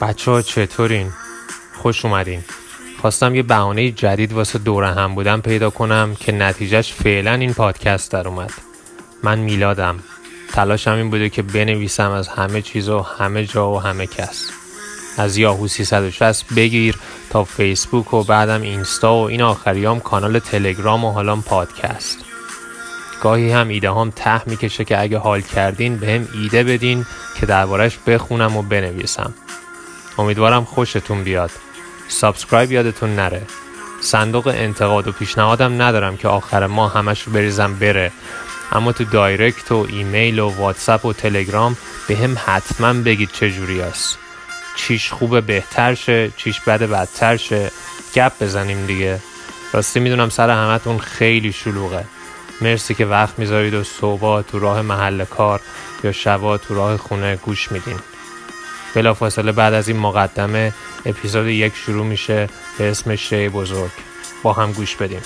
بچه ها چطورین؟ خوش اومدین. خواستم یه بهانه جدید واسه دوره هم بودن پیدا کنم که نتیجهش فعلا این پادکست در اومد. من میلادم. تلاشم این بوده که بنویسم از همه چیز و همه جا و همه کس. از یاهو 360 بگیر تا فیسبوک و بعدم اینستا و این آخریام کانال تلگرام و حالا پادکست. گاهی هم ایده هم ته می‌کشه که اگه حال کردین به هم ایده بدین که دربارش بخونم و بنویسم. امیدوارم خوشتون بیاد. subscribe یادتون نره. صندوق انتقاد و پیشنهادم ندارم که آخر ما همش رو بریزم بره. اما تو direct و ایمیل و واتساپ و تلگرام بهم حتما بگید چه جوری است. چیش خوبه بهتر شه چیش بده بدتر شه. گپ بزنیم دیگه. راستی می‌دونم سر همتون خیلی شلوغه. مرسی که وقت می‌ذارید و صبح تو راه محل کار یا شبا تو راه خونه گوش میدین. بلافاصله بعد از این مقدمه اپیزود یک شروع میشه به اسم شی بزرگ. با هم گوش بدیم.